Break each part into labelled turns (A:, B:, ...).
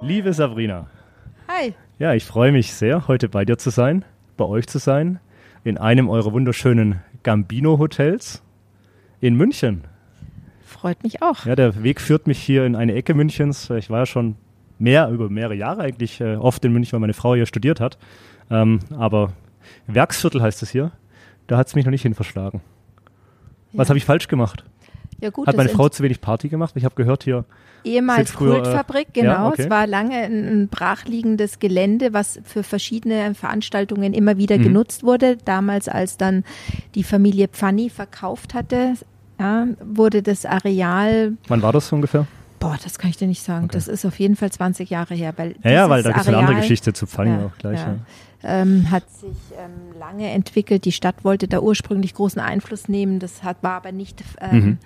A: Liebe Sabrina.
B: Hi.
A: Ja, ich freue mich sehr, heute bei dir zu sein, bei euch zu sein, in einem eurer wunderschönen Gambino-Hotels in München.
B: Freut mich auch.
A: Ja, der Weg führt mich hier in eine Ecke Münchens. Ich war ja schon mehr, über mehrere Jahre eigentlich äh, oft in München, weil meine Frau hier studiert hat. Ähm, aber Werksviertel heißt es hier. Da hat es mich noch nicht hin verschlagen. Was
B: Ja.
A: habe ich falsch gemacht?
B: Ja, gut,
A: Hat meine Frau zu wenig Party gemacht? Ich habe gehört hier.
B: ehemals
A: früher, äh,
B: Kultfabrik,
A: ja,
B: genau.
A: okay.
B: Es war lange ein, ein brachliegendes Gelände, was für verschiedene Veranstaltungen immer wieder
A: Mhm.
B: genutzt wurde. Damals, als dann die Familie Pfanni verkauft hatte, ja, wurde das Areal,
A: Wann war das so ungefähr?
B: boah, das kann ich dir nicht sagen.
A: Okay.
B: Das ist auf jeden Fall 20 Jahre her. Weil
A: Ja, ja, weil da gibt es eine andere Geschichte zu Pfanni
B: Ja,
A: auch gleich.
B: ja. Ähm, hat sich ähm, lange entwickelt. Die Stadt wollte da ursprünglich großen Einfluss nehmen. Das hat, war aber nicht ähm,
A: Mhm.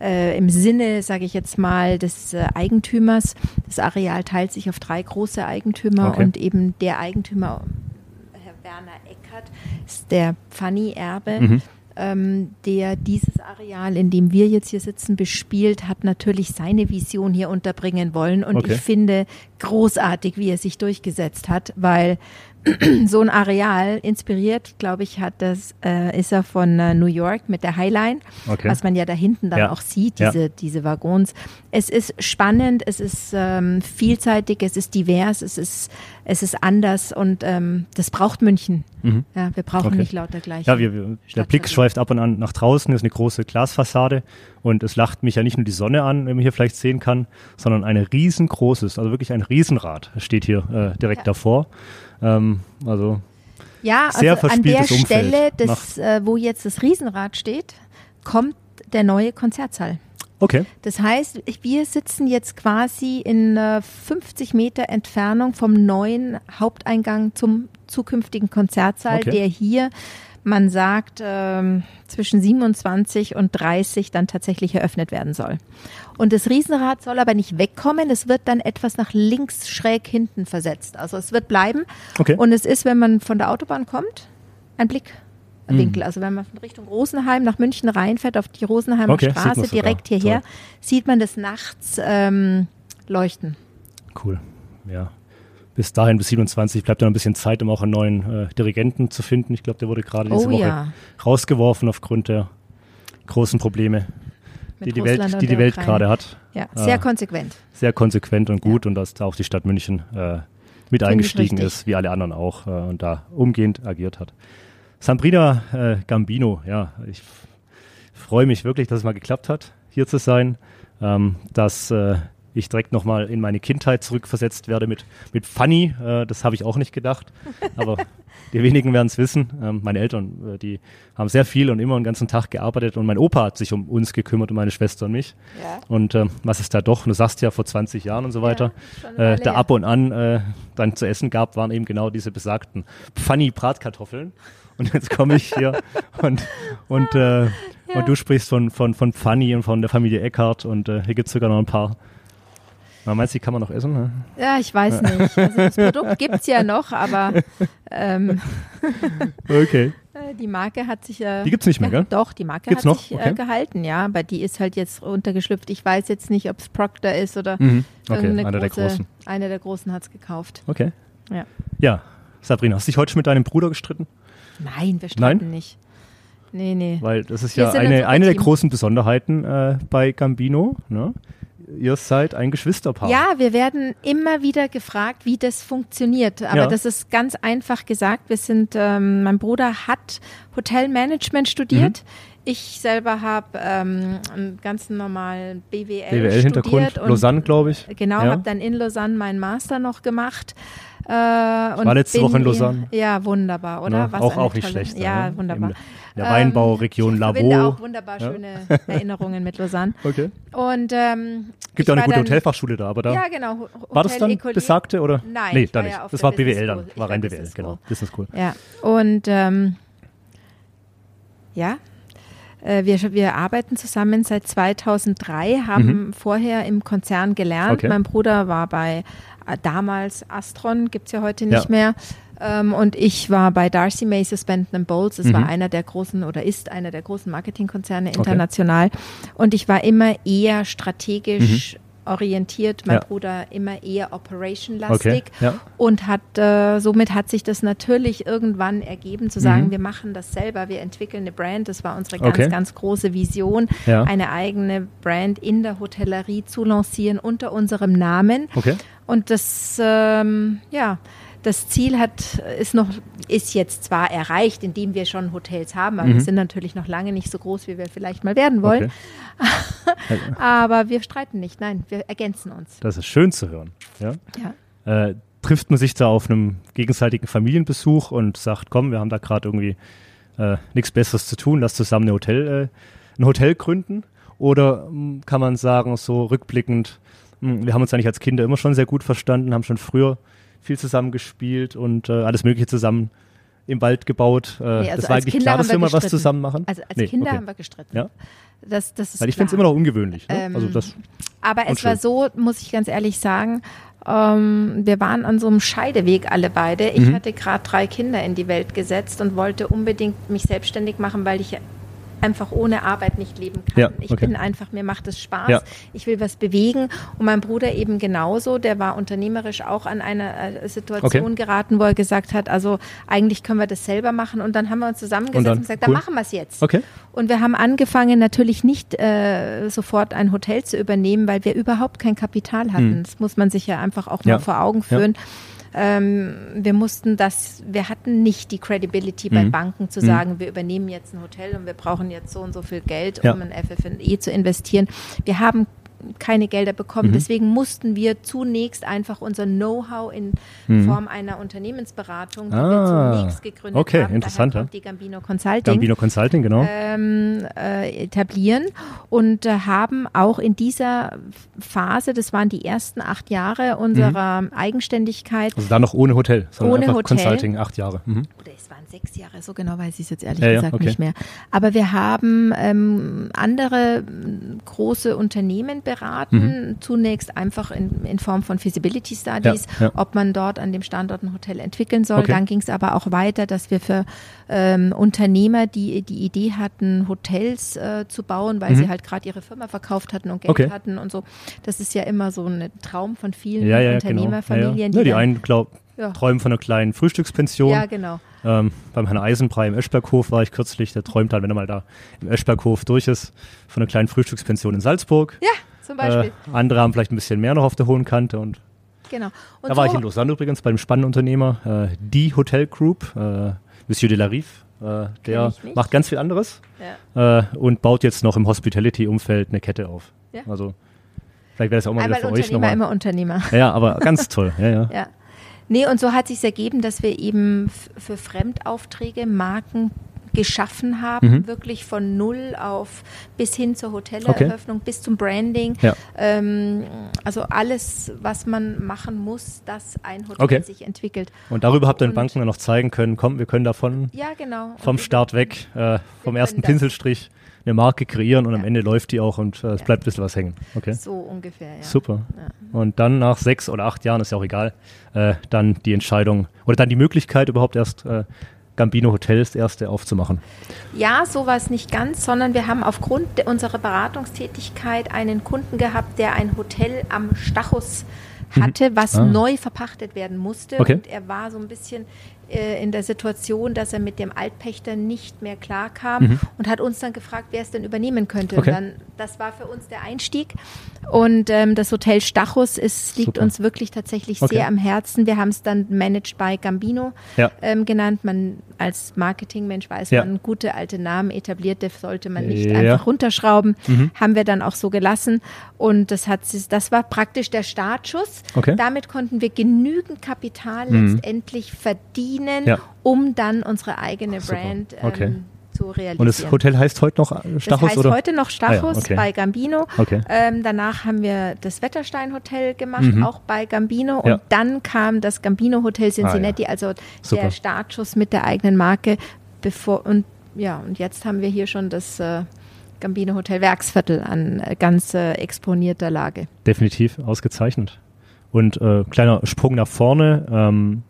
B: äh, im Sinne, sage ich jetzt mal, des äh, Eigentümers. Das Areal teilt sich auf drei große Eigentümer
A: Okay.
B: und eben der Eigentümer, Herr Werner Eckert, ist der Pfanni-Erbe.
A: Mhm.
B: Ähm, der dieses Areal, in dem wir jetzt hier sitzen, bespielt, hat natürlich seine Vision hier unterbringen wollen. Und
A: Okay.
B: ich finde großartig, wie er sich durchgesetzt hat, weil so ein Areal inspiriert, glaube ich, hat das, äh, ist er von äh, New York mit der Highline,
A: Okay.
B: was man ja da hinten dann
A: Ja.
B: auch sieht,
A: Ja.
B: diese, diese Waggons. Es ist spannend, es ist ähm, vielseitig, es ist divers, es ist, es ist anders und ähm, das braucht München.
A: Mhm.
B: Ja, wir brauchen
A: Okay.
B: nicht lauter gleich.
A: Ja, wir, wir, der. Blick schweift ab und an nach draußen. Hier ist eine große Glasfassade und es lacht mich ja nicht nur die Sonne an, wie man hier vielleicht sehen kann, sondern ein riesengroßes, also wirklich ein Riesenrad steht hier äh, direkt
B: Ja.
A: davor. Ähm, also
B: Ja,
A: Sehr
B: also an der
A: Umfeld.
B: Stelle, des, äh, wo jetzt das Riesenrad steht, kommt der neue Konzertsaal.
A: okay,
B: Das heißt, wir sitzen jetzt quasi in äh, 50 Meter Entfernung vom neuen Haupteingang zum zukünftigen Konzertsaal,
A: Okay.
B: der hier, man sagt, ähm, zwischen 27 und 30 dann tatsächlich eröffnet werden soll. Und das Riesenrad soll aber nicht wegkommen, es wird dann etwas nach links schräg hinten versetzt. Also es wird bleiben.
A: okay.
B: Und es ist, wenn man von der Autobahn kommt, ein Blickwinkel.
A: Mhm.
B: Also wenn man von Richtung Rosenheim nach München reinfährt, auf die Rosenheimer
A: Okay,
B: Straße direkt hierher,
A: Toll.
B: sieht man das nachts ähm, leuchten.
A: Cool. Ja. Bis dahin, bis 27, bleibt ja noch ein bisschen Zeit, um auch einen neuen äh, Dirigenten zu finden. Ich glaube, der wurde gerade diese
B: Oh
A: Woche
B: ja.
A: rausgeworfen aufgrund der großen Probleme,
B: Mit
A: die die
B: Russland
A: Welt, die, die Welt gerade hat.
B: Ja,
A: Ah.
B: sehr konsequent.
A: Sehr konsequent und gut und dass da auch die Stadt München äh, mit
B: ich
A: eingestiegen ist, wie alle anderen auch, äh, und da umgehend agiert hat. Sabrina äh, Gambino, ja, ich freue mich wirklich, dass es mal geklappt hat, hier zu sein, ähm, dass äh, ich direkt nochmal in meine Kindheit zurückversetzt werde mit, mit Funny. Äh, das habe ich auch nicht gedacht, aber die wenigen werden es wissen. Ähm, meine Eltern, äh, die haben sehr viel und immer den ganzen Tag gearbeitet und mein Opa hat sich um uns gekümmert, um meine Schwester und mich.
B: Ja.
A: Und ähm, was es da doch, du sagst ja vor 20 Jahren und so weiter,
B: eine
A: äh, da ab und an äh, dann zu essen gab, waren eben genau diese besagten Funny Bratkartoffeln. Und jetzt komme ich hier und, und, äh, und du sprichst von, von, von Funny und von der Familie Eckhart und äh, hier gibt es sogar noch ein paar. Na, meinst du, die kann man noch essen? Ne?
B: Ja, ich weiß nicht. Also das Produkt gibt's ja noch, aber ähm,
A: Okay.
B: äh, die Marke hat sich ja.
A: Die gibt's nicht mehr,
B: ja,
A: gell?
B: Doch, die Marke
A: Gibt's
B: hat
A: noch?
B: sich
A: Okay.
B: äh, gehalten, ja, aber die ist halt jetzt runtergeschlüpft. Ich weiß jetzt nicht, ob es Procter ist oder
A: Mhm. Okay,
B: irgendeine
A: einer der
B: große,
A: großen.
B: Einer der großen hat's gekauft.
A: Okay.
B: Ja.
A: Ja, Sabrina, hast du dich heute schon mit deinem Bruder gestritten?
B: Nein, wir streiten nicht. Nee, nee.
A: Weil das ist
B: Wir
A: ja eine,
B: super
A: eine der großen Besonderheiten äh, bei Gambino. Ne? Ihr seid ein Geschwisterpaar.
B: Ja, wir werden immer wieder gefragt, wie das funktioniert. Aber
A: Ja.
B: das ist ganz einfach gesagt. Wir sind, ähm, mein Bruder hat Hotelmanagement studiert.
A: Mhm.
B: Ich selber habe ähm, einen ganz normalen BWL,
A: BWL-Hintergrund,
B: studiert und
A: Lausanne, glaube ich.
B: Genau,
A: Ja.
B: habe dann in Lausanne meinen Master noch gemacht. Äh,
A: war letzte Woche in Lausanne.
B: Ja, wunderbar, oder?
A: Ne?
B: Was
A: Auch, auch nicht
B: tolle-
A: schlecht.
B: Ja,
A: ne?
B: wunderbar.
A: In der Weinbauregion
B: Ähm, Ich verbinde auch wunderbar
A: Ja.
B: schöne Erinnerungen mit Lausanne.
A: Okay.
B: Und ähm,
A: Gibt ja auch eine gute
B: dann-
A: Hotelfachschule da, aber da.
B: Ja, genau. Ho-
A: war das dann
B: Hotel Ecolier.
A: besagte oder?
B: Nein,
A: Nee, da nicht. das war BWL
B: Business
A: dann.
B: School. Ich
A: War rein BWL, genau. Business School.
B: Ja, und ähm, ja, äh, wir, wir arbeiten zusammen seit 2003, haben vorher im Konzern gelernt.
A: Mhm. Okay.
B: Mein Bruder war bei damals Astron, gibt's ja heute nicht
A: Ja.
B: mehr. Ähm, und ich war bei Darcy Mason Benton Bowles. Es
A: Mhm.
B: war einer der großen oder ist einer der großen Marketingkonzerne international. Und ich war immer eher strategisch orientiert, mein
A: Ja.
B: Bruder immer eher operation-lastig.
A: Okay, ja.
B: Und hat, äh, somit hat sich das natürlich irgendwann ergeben, zu sagen,
A: Mhm.
B: wir machen das selber, wir entwickeln eine Brand. Das war unsere ganz,
A: Okay.
B: ganz große Vision,
A: Ja.
B: eine eigene Brand in der Hotellerie zu lancieren unter unserem Namen.
A: Okay.
B: Und das, ähm, ja, das Ziel hat, ist noch, ist jetzt zwar erreicht, indem wir schon Hotels haben, aber
A: Mhm.
B: wir sind natürlich noch lange nicht so groß, wie wir vielleicht mal werden wollen.
A: Okay.
B: Aber wir streiten nicht, nein, wir ergänzen uns.
A: Das ist schön zu hören. Ja?
B: Ja.
A: Äh, trifft man sich da auf einem gegenseitigen Familienbesuch und sagt, komm, wir haben da gerade irgendwie äh, nichts Besseres zu tun, lass zusammen eine Hotel, äh, ein Hotel gründen? Oder mh, kann man sagen, so rückblickend, wir haben uns eigentlich als Kinder immer schon sehr gut verstanden, haben schon früher viel zusammen gespielt und äh, alles Mögliche zusammen im Wald gebaut. Äh,
B: Nee, also
A: das war eigentlich
B: Kinder
A: klar, dass
B: wir
A: wir mal was zusammen machen.
B: Also als
A: Nee,
B: Kinder
A: okay.
B: haben wir gestritten.
A: Ja.
B: Das, das ist
A: Weil ich finde es immer noch ungewöhnlich. Ne?
B: Ähm,
A: also das,
B: Aber es war so, muss ich ganz ehrlich sagen, ähm, wir waren an so einem Scheideweg alle beide. Ich
A: Mhm.
B: hatte gerade drei Kinder in die Welt gesetzt und wollte unbedingt mich selbstständig machen, weil ich einfach ohne Arbeit nicht leben kann.
A: Ja,
B: Ich
A: okay.
B: bin einfach, mir macht es Spaß.
A: Ja.
B: Ich will was bewegen. Und mein Bruder eben genauso, der war unternehmerisch auch an eine äh, Situation
A: Okay.
B: geraten, wo er gesagt hat, also eigentlich können wir das selber machen. Und dann haben wir uns zusammengesetzt
A: Und
B: und, gesagt,
A: cool.
B: dann machen wir es jetzt.
A: okay.
B: Und wir haben angefangen, natürlich nicht äh, sofort ein Hotel zu übernehmen, weil wir überhaupt kein Kapital hatten.
A: Mhm.
B: Das muss man sich ja einfach auch mal
A: Ja.
B: vor Augen
A: Ja.
B: Ähm, wir mussten das, wir hatten nicht die Credibility bei
A: Mhm.
B: Banken zu
A: Mhm.
B: sagen, wir übernehmen jetzt ein Hotel und wir brauchen jetzt so und so viel Geld,
A: Ja.
B: um in FFE zu investieren. Wir haben keine Gelder bekommen.
A: Mhm.
B: Deswegen mussten wir zunächst einfach unser Know-how in
A: Mhm.
B: Form einer Unternehmensberatung, die
A: Ah,
B: wir zunächst gegründet
A: okay,
B: haben,
A: interessant, ja.
B: die Gambino Consulting
A: Gambino Consulting, genau.
B: ähm, äh, etablieren und äh, haben auch in dieser Phase, das waren die ersten acht Jahre unserer Eigenständigkeit,
A: Also da noch ohne Hotel, sondern
B: Ohne
A: einfach
B: Hotel.
A: Consulting, acht Jahre. Mhm.
B: oder es waren sechs Jahre, so genau weiß ich es jetzt ehrlich
A: Ja, ja,
B: gesagt
A: okay.
B: nicht mehr. Aber wir haben ähm, andere m, große Unternehmen beraten, zunächst einfach in, in Form von Feasibility Studies,
A: Ja, ja.
B: ob man dort an dem Standort ein Hotel entwickeln soll.
A: Okay.
B: Dann ging es aber auch weiter, dass wir für ähm, Unternehmer, die die Idee hatten, Hotels äh, zu bauen, weil
A: Mhm.
B: sie halt gerade ihre Firma verkauft hatten und Geld
A: Okay.
B: hatten und so. Das ist ja immer so ein Traum von vielen
A: Ja, ja, genau. Ja, ja.
B: Unternehmerfamilien.
A: Ja, die
B: dann-
A: einen glaub,
B: Ja.
A: träumen von einer kleinen Frühstückspension.
B: ja, genau.
A: Ähm, beim Herrn Eisenbrei im Öschberghof war ich kürzlich. Der träumt dann, wenn er mal da im Öschberghof durch ist, von einer kleinen Frühstückspension in Salzburg.
B: Ja, zum Beispiel.
A: Äh, andere haben vielleicht ein bisschen mehr noch auf der hohen Kante. Und
B: genau. Und
A: da war
B: so-
A: ich in Lausanne übrigens bei dem spannenden Unternehmer, äh, die Hotel Group, äh, Monsieur de la Rive. Äh, der macht ganz viel anderes
B: Ja.
A: äh, und baut jetzt noch im Hospitality-Umfeld eine Kette auf.
B: Ja.
A: Also vielleicht wäre das auch mal wieder
B: Einmal
A: für euch nochmal.
B: immer Unternehmer.
A: Ja, aber ganz toll. Ja, ja.
B: Ja. Nee, und so hat sich ergeben, dass wir eben für Fremdaufträge Marken geschaffen haben,
A: Mhm.
B: wirklich von null auf bis hin zur Hoteleröffnung, bis zum Branding.
A: Ja.
B: Ähm, also alles, was man machen muss, dass ein Hotel
A: Okay.
B: sich entwickelt.
A: Und darüber habt ihr den Banken dann noch zeigen können, komm, wir können davon
B: Ja, genau.
A: vom Start weg, äh, vom ersten. Pinselstrich eine Marke kreieren und am
B: Ja.
A: Ende läuft die auch und äh, es bleibt ein bisschen was hängen. Okay.
B: So ungefähr, ja.
A: Super.
B: Ja.
A: Und dann nach sechs oder acht Jahren, ist ja auch egal, äh, dann die Entscheidung oder dann die Möglichkeit überhaupt erst äh, Gambino Hotels erste aufzumachen.
B: Ja, so war es nicht ganz, sondern wir haben aufgrund unserer Beratungstätigkeit einen Kunden gehabt, der ein Hotel am Stachus hatte, was
A: Ah.
B: neu verpachtet werden musste.
A: Okay.
B: Und er war so ein bisschen äh, in der Situation, dass er mit dem Altpächter nicht mehr klarkam
A: Mhm.
B: und hat uns dann gefragt, wer es denn übernehmen könnte.
A: Okay.
B: Dann, das war für uns der Einstieg. Und ähm, das Hotel Stachus ist, liegt
A: Super.
B: uns wirklich tatsächlich
A: Okay.
B: sehr am Herzen. Wir haben es dann managed by Gambino
A: Ja.
B: ähm, genannt. Man als Marketingmensch weiß
A: Ja.
B: man, gute alte Namen etablierte sollte man nicht
A: Ja.
B: einfach runterschrauben.
A: Mhm.
B: Haben wir dann auch so gelassen. Und das hat das war praktisch der Startschuss.
A: Okay.
B: Damit konnten wir genügend Kapital
A: Mhm.
B: letztendlich verdienen,
A: Ja.
B: um dann unsere eigene
A: Super.
B: Brand ähm,
A: Okay.
B: zu realisieren.
A: Und das Hotel heißt heute noch äh, Stachus
B: das heißt
A: oder?
B: heute noch Stachus
A: Ah ja, okay.
B: bei Gambino.
A: Okay.
B: Ähm, danach haben wir das Wetterstein Hotel gemacht,
A: Mhm.
B: auch bei Gambino.
A: Ja.
B: Und dann kam das Gambino Hotel Cincinnati, also
A: Super.
B: der Startschuss mit der eigenen Marke. Bevor und ja, und jetzt haben wir hier schon das äh, Gambino Hotel Werksviertel an äh, ganz äh, exponierter Lage.
A: Definitiv ausgezeichnet. Und äh, kleiner Sprung nach vorne. Ähm,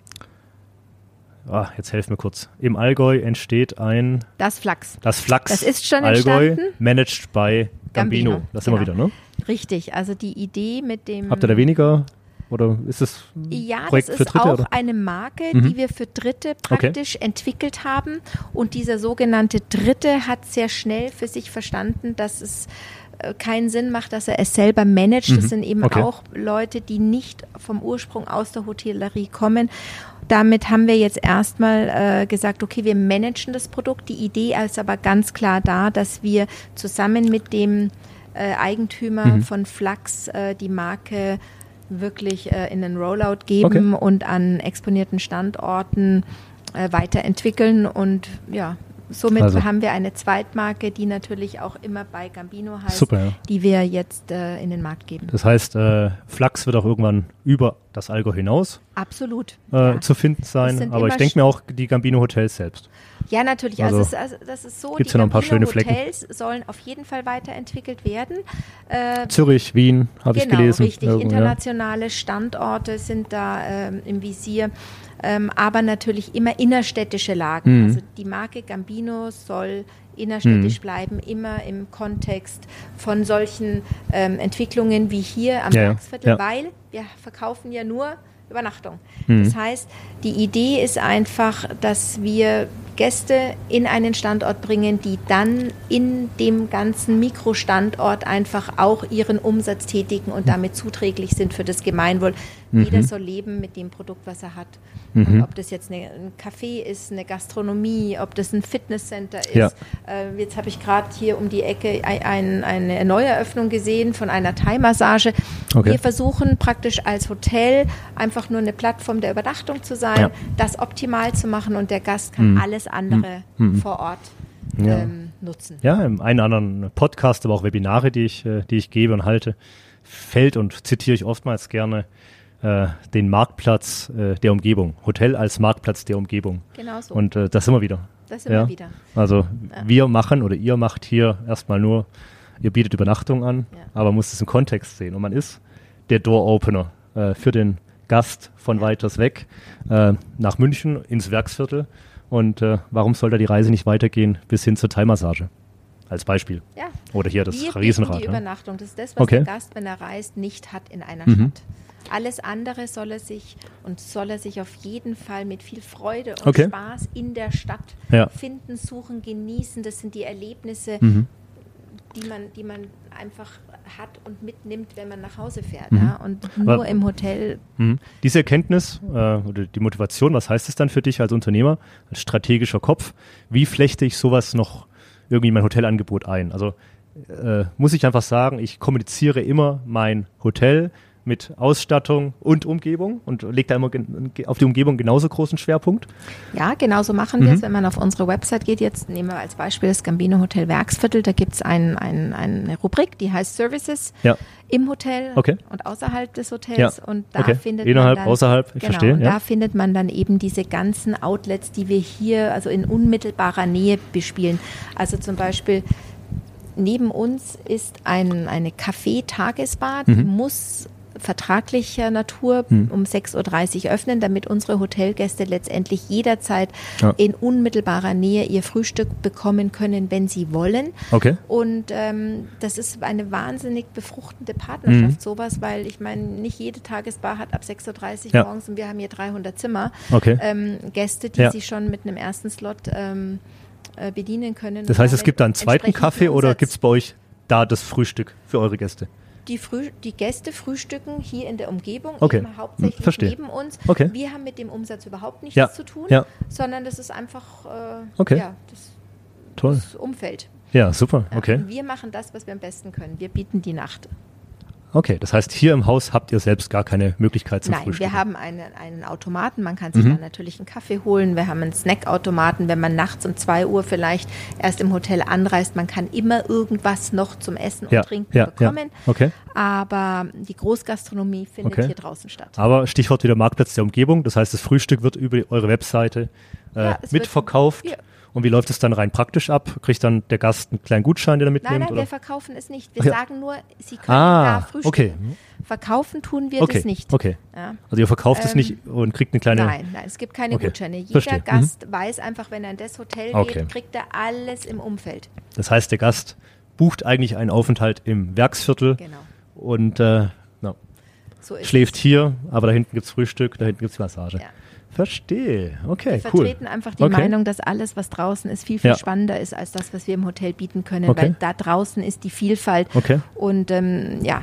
A: ah, jetzt helf mir kurz. Im Allgäu entsteht ein
B: Das Flachs.
A: das Flachs
B: Das ist schon
A: Allgäu
B: entstanden.
A: managed by Gambino.
B: Gambino,
A: Das
B: genau.
A: wieder, ne?
B: Richtig, also die Idee mit dem.
A: Habt ihr da weniger oder ist es ein
B: Ja,
A: Projekt
B: das
A: für
B: ist
A: Dritte?
B: auch
A: oder?
B: eine Marke,
A: Mhm.
B: die wir für Dritte praktisch entwickelt haben. Und dieser sogenannte Dritte hat sehr schnell für sich verstanden, dass es äh, keinen Sinn macht, dass er es selber managt.
A: Mhm.
B: Das sind eben
A: Okay.
B: auch Leute, die nicht vom Ursprung aus der Hotellerie kommen. Damit haben wir jetzt erstmal äh, gesagt, okay, wir managen das Produkt. Die Idee ist aber ganz klar da, dass wir zusammen mit dem äh, Eigentümer
A: Mhm.
B: von Flux äh, die Marke wirklich äh, in den Rollout geben und an exponierten Standorten äh, weiterentwickeln. Und ja, somit
A: Also.
B: haben wir eine Zweitmarke, die natürlich auch immer bei Gambino heißt,
A: Super, ja.
B: die wir jetzt äh, in den Markt geben.
A: Das heißt, äh, Flux wird auch irgendwann über das Allgäu hinaus
B: Absolut.
A: äh,
B: ja.
A: zu finden sein. Aber ich denke mir auch die Gambino Hotels selbst.
B: Ja, natürlich.
A: Also,
B: Also, es, also das ist so,
A: gibt's
B: die
A: ja noch ein paar schöne Flecken.
B: Hotels sollen auf jeden Fall weiterentwickelt werden. Äh,
A: Zürich, Wien, habe ich
B: genau,
A: gelesen.
B: richtig. Internationale Standorte sind da ähm, im Visier, ähm, aber natürlich immer innerstädtische Lagen.
A: Mhm.
B: Also die Marke Gambino soll innerstädtisch
A: Mhm.
B: bleiben, immer im Kontext von solchen ähm, Entwicklungen wie hier am
A: Ja, ja.
B: Werksviertel,
A: Ja.
B: weil wir verkaufen ja nur Übernachtung.
A: Mhm.
B: Das heißt, die Idee ist einfach, dass wir Gäste in einen Standort bringen, die dann in dem ganzen Mikrostandort einfach auch ihren Umsatz tätigen und damit zuträglich sind für das Gemeinwohl. Jeder soll leben mit dem Produkt, was er hat.
A: Mhm.
B: ob das jetzt eine, ein Café ist, eine Gastronomie, ob das ein Fitnesscenter ist.
A: Ja.
B: Äh, jetzt habe ich gerade hier um die Ecke ein, ein, eine Neueröffnung gesehen von einer Thai-Massage.
A: Okay.
B: Wir versuchen praktisch als Hotel einfach nur eine Plattform der Übernachtung zu sein,
A: Ja.
B: das optimal zu machen und der Gast kann
A: Mhm.
B: alles andere
A: Mhm.
B: vor Ort
A: Ja.
B: ähm, nutzen.
A: Ja, im einen anderen Podcast, aber auch Webinare, die ich, äh, die ich gebe und halte, fällt und zitiere ich oftmals gerne äh, den Marktplatz äh, der Umgebung. Hotel als Marktplatz der Umgebung.
B: Genau so.
A: Und äh, das wir wieder.
B: das sind
A: ja.
B: wieder.
A: Also
B: Ja.
A: wir machen oder ihr macht hier erstmal nur, ihr bietet Übernachtung an,
B: Ja.
A: aber man muss es im Kontext sehen. Und man ist der Door-Opener äh, für den Gast von weiters weg äh, nach München ins Werksviertel. Und äh, warum soll da die Reise nicht weitergehen bis hin zur Thai-Massage? Als Beispiel.
B: Ja.
A: Oder hier das
B: wir
A: Riesenrad.
B: die
A: Ne?
B: Übernachtung. Das ist das, was
A: Okay.
B: der Gast, wenn er reist, nicht hat in einer
A: Mhm.
B: Stadt. Alles andere soll er sich und soll er sich auf jeden Fall mit viel Freude und
A: Okay.
B: Spaß in der Stadt
A: Ja.
B: finden, suchen, genießen. Das sind die Erlebnisse,
A: Mhm.
B: die man, die man einfach hat und mitnimmt, wenn man nach Hause fährt.
A: Mhm.
B: Ja? Und nur
A: Aber-
B: im Hotel.
A: Mhm. Diese Erkenntnis äh, oder die Motivation, was heißt es dann für dich als Unternehmer, als strategischer Kopf? Wie flechte ich sowas noch irgendwie in mein Hotelangebot ein? Also äh, muss ich einfach sagen, ich kommuniziere immer mein Hotel mit Ausstattung und Umgebung und lege da immer auf die Umgebung genauso großen Schwerpunkt.
B: Ja, genauso machen wir
A: Mhm.
B: es, wenn man auf unsere Website geht. Jetzt nehmen wir als Beispiel das Gambino Hotel Werksviertel. Da gibt es ein, ein, eine Rubrik, die heißt Services
A: Ja.
B: im Hotel
A: Okay.
B: und außerhalb des Hotels.
A: Ja.
B: Und da
A: Okay.
B: findet
A: Innerhalb,
B: man dann,
A: außerhalb, ich
B: genau,
A: verstehe,
B: und
A: ja.
B: da findet man dann eben diese ganzen Outlets, die wir hier also in unmittelbarer Nähe bespielen. Also zum Beispiel neben uns ist ein, eine Café-Tagesbar, die
A: Mhm.
B: muss vertraglicher Natur
A: Mhm.
B: um 6.30 Uhr öffnen, damit unsere Hotelgäste letztendlich jederzeit
A: Ja.
B: in unmittelbarer Nähe ihr Frühstück bekommen können, wenn sie wollen.
A: Okay.
B: Und ähm, das ist eine wahnsinnig befruchtende Partnerschaft,
A: Mhm.
B: sowas, weil ich meine, nicht jede Tagesbar hat ab 6.30 Uhr
A: Ja.
B: morgens und wir haben hier 300 Zimmer.
A: Okay.
B: Ähm, Gäste, die
A: Ja.
B: sich schon mit einem ersten Slot ähm, äh, bedienen können.
A: Das heißt, es gibt da einen zweiten Kaffee oder gibt es bei euch da das Frühstück für eure Gäste?
B: Die, Früh die Gäste frühstücken hier in der Umgebung,
A: Okay.
B: eben hauptsächlich
A: verstehe.
B: neben uns.
A: Okay.
B: Wir haben mit dem Umsatz überhaupt nichts
A: Ja.
B: zu tun,
A: Ja.
B: sondern das ist einfach äh,
A: Okay.
B: ja, das,
A: Toll.
B: das Umfeld.
A: Ja, super. Okay.
B: Wir machen das, was wir am besten können. Wir bieten die Nacht.
A: Okay, das heißt, hier im Haus habt ihr selbst gar keine Möglichkeit zum
B: Nein,
A: Frühstück.
B: wir haben einen, einen Automaten. Man kann sich
A: Mhm.
B: dann natürlich einen Kaffee holen. Wir haben einen Snackautomaten, wenn man nachts um 2 Uhr vielleicht erst im Hotel anreist. Man kann immer irgendwas noch zum Essen und
A: ja,
B: Trinken
A: ja,
B: bekommen.
A: Ja. Okay.
B: Aber die Großgastronomie findet
A: Okay.
B: hier draußen statt.
A: Aber Stichwort wieder Marktplatz der Umgebung. Das heißt, das Frühstück wird über eure Webseite äh,
B: wird-
A: mitverkauft.
B: Ja.
A: Und wie läuft es dann rein praktisch ab? Kriegt dann der Gast einen kleinen Gutschein, den er
B: Nein,
A: mitnimmt?
B: nein,
A: oder?
B: wir verkaufen es nicht. Wir
A: ja.
B: sagen nur, Sie können
A: Ah,
B: da frühstücken.
A: okay.
B: Verkaufen tun wir
A: okay.
B: das nicht.
A: Okay.
B: Ja.
A: Also ihr verkauft es
B: Ähm,
A: nicht und kriegt eine kleine.
B: Nein, nein, es gibt keine
A: Okay,
B: Gutscheine. Jeder
A: verstehe. Mhm.
B: Gast weiß einfach, wenn er in das Hotel geht, kriegt er alles im Umfeld.
A: Das heißt, der Gast bucht eigentlich einen Aufenthalt im Werksviertel
B: Genau.
A: und äh, na,
B: So
A: schläft hier, aber da hinten gibt's Frühstück, da hinten gibt's Massage.
B: Ja.
A: Verstehe. Okay,
B: Wir
A: cool.
B: vertreten einfach die
A: Okay.
B: Meinung, dass alles, was draußen ist, viel, viel
A: Ja.
B: spannender ist als das, was wir im Hotel bieten können,
A: Okay.
B: weil da draußen ist die Vielfalt.
A: Okay.
B: Und ähm, ja,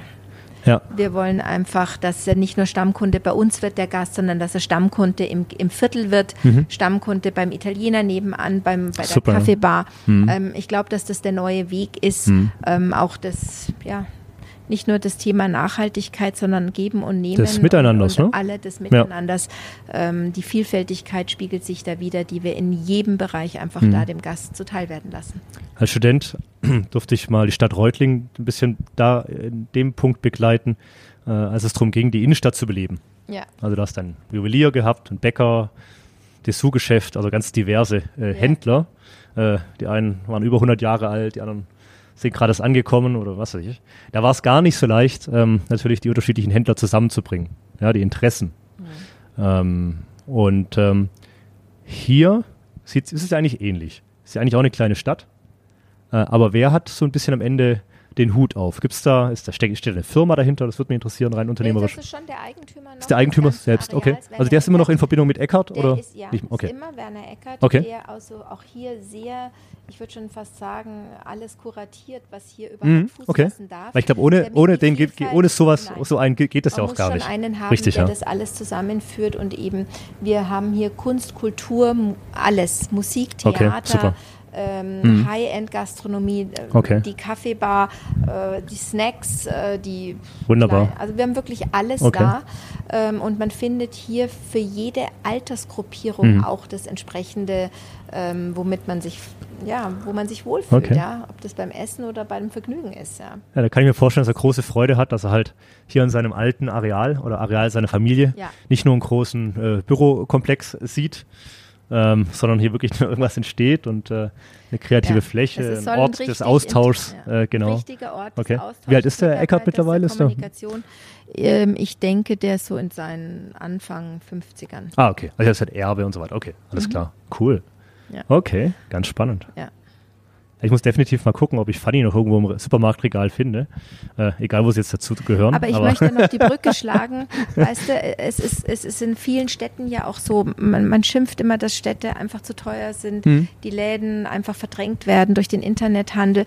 A: Ja.
B: wir wollen einfach, dass er nicht nur Stammkunde bei uns wird, der Gast, sondern dass er Stammkunde im, im Viertel wird, Stammkunde beim Italiener nebenan, beim, bei der
A: Mhm. Super, ja. Mhm.
B: Kaffeebar. Ähm, ich glaube, dass das der neue Weg ist, ähm, auch das, ja, nicht nur das Thema Nachhaltigkeit, sondern Geben und Nehmen.
A: Des Miteinanders,
B: und, und
A: ne?
B: alle des Miteinanders. Ähm, die Vielfältigkeit spiegelt sich da wieder, die wir in jedem Bereich einfach
A: Mhm.
B: da dem Gast zuteil werden lassen.
A: Als Student durfte ich mal die Stadt Reutlingen ein bisschen da in dem Punkt begleiten, äh, als es darum ging, die Innenstadt zu beleben.
B: Ja.
A: Also du hast einen Juwelier gehabt, einen Bäcker, Dessous-Geschäft, also ganz diverse äh, Händler. Äh, die einen waren über 100 Jahre alt, die anderen sind gerade angekommen oder was weiß ich. Da war es gar nicht so leicht, ähm, natürlich die unterschiedlichen Händler zusammenzubringen, ja, die Interessen. Ähm, und ähm, hier ist es ja eigentlich ähnlich. Ist ja eigentlich auch eine kleine Stadt. Äh, aber wer hat so ein bisschen am Ende den Hut auf? Gibt's da, ist da steht, steht eine Firma dahinter? Das würde mich interessieren, rein unternehmerisch.
B: das ist schon der Eigentümer noch
A: Ist der Eigentümer selbst, okay. Also der ist immer noch in
B: Eckert.
A: Verbindung mit Eckart
B: Der
A: oder?
B: ist, ja?
A: Okay.
B: ist immer Werner Eckert,
A: Okay.
B: der also auch hier sehr, ich würde schon fast sagen, alles kuratiert, was hier überhaupt
A: Mhm,
B: Fuß
A: okay.
B: fassen darf.
A: Weil ich glaube, ohne, ohne den geht, ohne sowas,
B: Nein.
A: so ein geht das ja
B: Man
A: auch
B: muss
A: gar
B: schon
A: nicht.
B: einen haben,
A: Richtig,
B: der
A: ja.
B: das alles zusammenführt und eben wir haben hier Kunst, Kultur, alles, Musik,
A: Okay,
B: Theater,
A: super.
B: Ähm, High-End-Gastronomie, äh,
A: Okay.
B: die Kaffeebar, äh, die Snacks, äh, die
A: Wunderbar.
B: Klein- Also wir haben wirklich alles
A: Okay.
B: da ähm, und man findet hier für jede Altersgruppierung
A: Mhm.
B: auch das entsprechende, ähm, womit man sich ja, wo man sich wohlfühlt,
A: Okay.
B: ja, ob das beim Essen oder beim Vergnügen ist, ja.
A: Ja, da kann ich mir vorstellen, dass er große Freude hat, dass er halt hier in seinem alten Areal oder Areal seiner Familie
B: Ja.
A: nicht nur einen großen äh, Bürokomplex sieht, ähm, sondern hier wirklich nur irgendwas entsteht und äh, eine kreative
B: Ja,
A: Fläche, ein Ort des Austauschs,
B: ja,
A: äh, genau.
B: Richtiger Ort
A: Okay.
B: des Austauschs.
A: Wie alt ist der Eckart mittlerweile? Ist
B: Kommunikation. Ähm, ich denke, der ist so in seinen Anfang 50ern.
A: Ah, okay. Also er ist halt Erbe und so weiter. Okay, alles klar. Cool.
B: Mhm. Ja.
A: Okay, ganz spannend.
B: Ja.
A: Ich muss definitiv mal gucken, ob ich Fanny noch irgendwo im Supermarktregal finde. Äh, egal, wo sie jetzt dazu gehören.
B: Aber ich möchte noch die Brücke schlagen. Weißt du, es ist, es ist in vielen Städten ja auch so, man, man schimpft immer, dass Städte einfach zu teuer sind,
A: Hm.
B: die Läden einfach verdrängt werden durch den Internethandel.